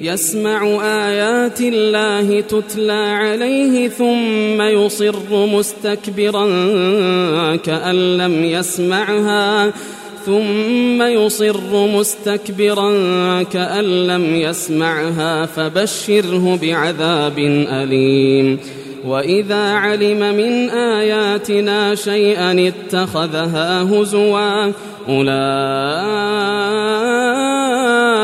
يسمع آيات الله تتلى عليه ثم يصر مستكبرا كأن لم يسمعها ثم يصر مستكبرا كأن لم يسمعها فبشره بعذاب أليم. وإذا علم من آياتنا شيئا اتخذها هزوا أولئك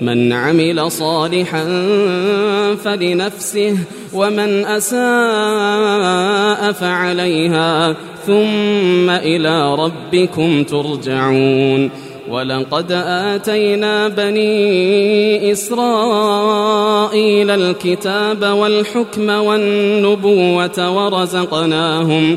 من عمل صالحا فلنفسه ومن أساء فعليها ثم إلى ربكم ترجعون. ولقد آتينا بني إسرائيل الكتاب والحكم والنبوة ورزقناهم ورزقناهم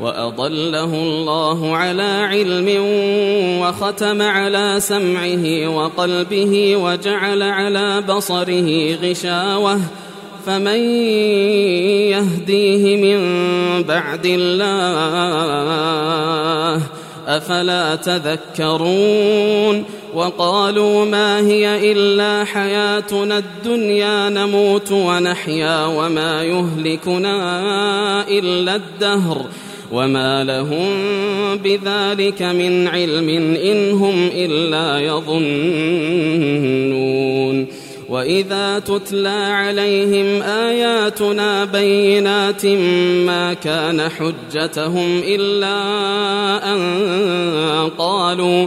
وأضله الله على علم وختم على سمعه وقلبه وجعل على بصره غشاوةً فمن يهديه من بعد الله أفلا تذكرون وقالوا ما هي إلا حياتنا الدنيا نموت ونحيا وما يهلكنا إلا الدهر وما لهم بذلك من علم إن هم إلا يظنون وإذا تتلى عليهم آياتنا بينات ما كان حجتهم إلا أن قالوا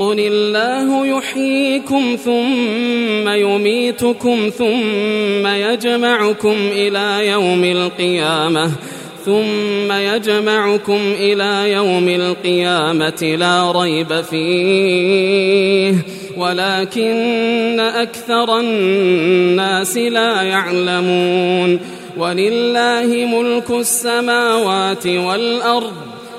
قل الله يحييكم ثم يميتكم ثم يجمعكم إلى يوم القيامة ثم يجمعكم إلى يوم القيامة لا ريب فيه ولكن أكثر الناس لا يعلمون ولله ملك السماوات والأرض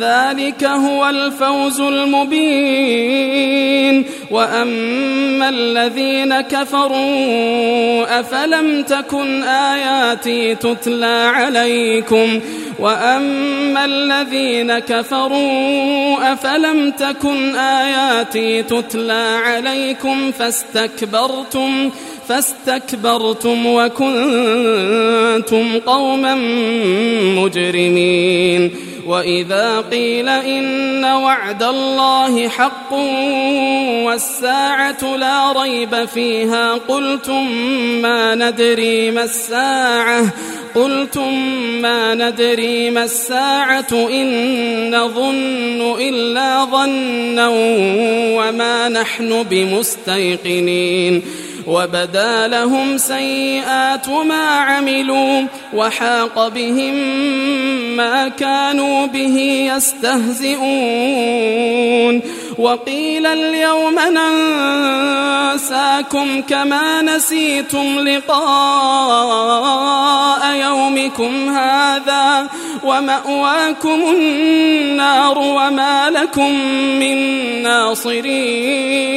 ذلك هو الفوز المبين. وأما الذين كفروا أفلم تكن آياتي تتلى عليكم؟ وأما الذين كفروا أفلم تكن آياتي تتلى عليكم فاستكبرتم؟ فاستكبرتم وكنتم قوما مجرمين. وإذا قيل إن وعد الله حق والساعة لا ريب فيها قلتم ما ندري ما الساعة قلتم ما ندري ما الساعة إن نظن إلا ظنا وما نحن بمستيقنين. وبدا لهم سيئات ما عملوا وحاق بهم ما كانوا به يستهزئون. وقيل اليوم ننساكم كما نسيتم لقاء يومكم هذا ومأواكم النار وما لكم من ناصرين.